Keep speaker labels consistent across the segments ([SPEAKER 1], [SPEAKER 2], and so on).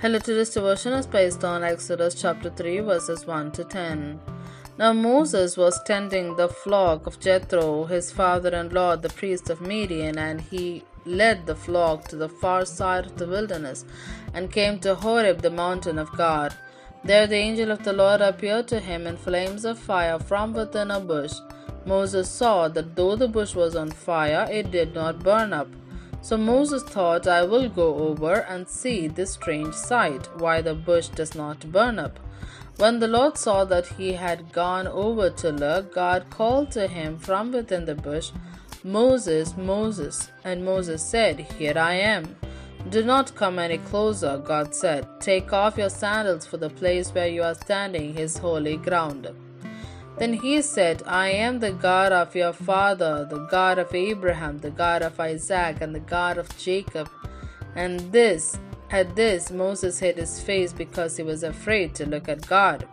[SPEAKER 1] Hello to this devotion is based on Exodus chapter 3 verses 1 to 10. Now Moses was tending the flock of Jethro, his father-in-law, the priest of Midian, and he led the flock to the far side of the wilderness and came to Horeb, the mountain of God. There the angel of the Lord appeared to him in flames of fire from within a bush. Moses saw that though the bush was on fire, it did not burn up. So Moses thought, I will go over and see this strange sight, why the bush does not burn up. When the Lord saw that he had gone over to look, God called to him from within the bush, Moses, Moses. And Moses said, Here I am. Do not come any closer, God said. Take off your sandals, for the place where you are standing is holy ground. Then he said, I am the God of your father, the God of Abraham, the God of Isaac, and the God of Jacob. And this, at this, Moses hid his face because he was afraid to look at God.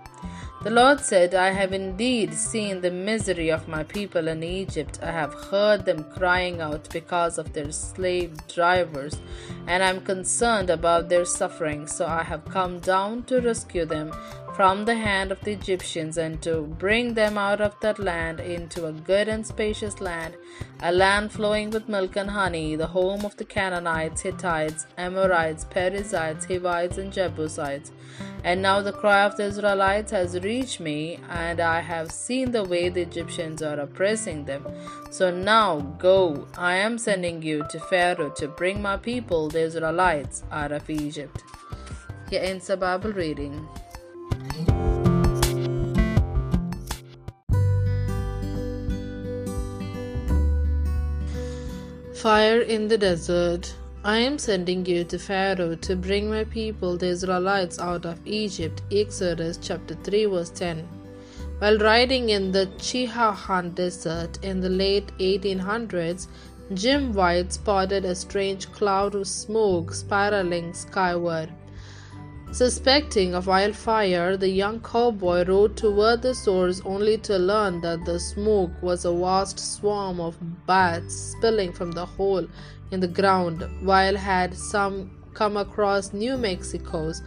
[SPEAKER 1] The Lord said, I have indeed seen the misery of my people in Egypt. I have heard them crying out because of their slave drivers, and I am concerned about their suffering. So I have come down to rescue them from the hand of the Egyptians and to bring them out of that land into a good and spacious land, a land flowing with milk and honey, the home of the Canaanites, Hittites, Amorites, Perizzites, Hivites, and Jebusites. And now the cry of the Israelites has reached me, and I have seen the way the Egyptians are oppressing them. So now go, I am sending you to Pharaoh to bring my people, the Israelites, out of Egypt. Here ends the Bible reading. Fire in the desert. I am sending you to Pharaoh to bring my people, the Israelites, out of Egypt. Exodus chapter 3, verse 10. While riding in the Chihuahuan Desert in the late 1800s, Jim White spotted a strange cloud of smoke spiraling skyward. Suspecting a wildfire, the young cowboy rode toward the source only to learn that the smoke was a vast swarm of bats spilling from the hole in the ground. White had some come across New Mexico's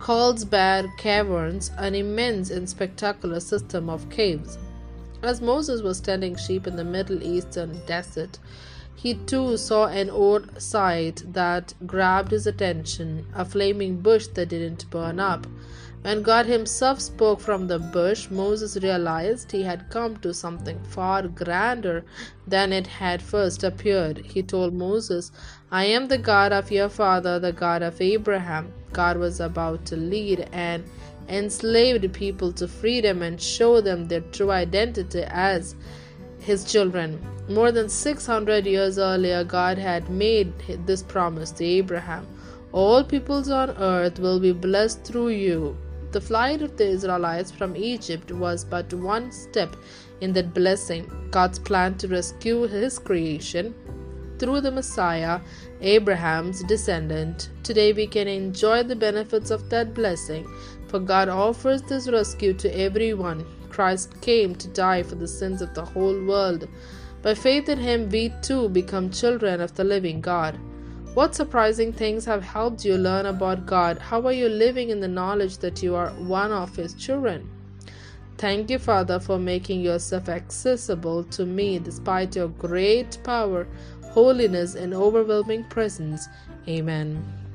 [SPEAKER 1] Carlsbad Caverns, an immense and spectacular system of caves. As Moses was tending sheep in the Middle Eastern desert, he too saw an odd sight that grabbed his attention a flaming bush that didn't burn up. When God Himself spoke from the bush, Moses realized he had come to something far grander than it had first appeared. He told Moses, I am the God of your father, the God of Abraham. God was about to lead an enslaved people to freedom and show them their true identity as his children. More than 600 years earlier, God had made this promise to Abraham All peoples on earth will be blessed through you. The flight of the Israelites from Egypt was but one step in that blessing. God's plan to rescue his creation through the Messiah, Abraham's descendant. Today we can enjoy the benefits of that blessing, for God offers this rescue to everyone. Christ came to die for the sins of the whole world. By faith in him, we too become children of the living God. What surprising things have helped you learn about God? How are you living in the knowledge that you are one of His children? Thank you, Father, for making yourself accessible to me despite your great power, holiness, and overwhelming presence. Amen.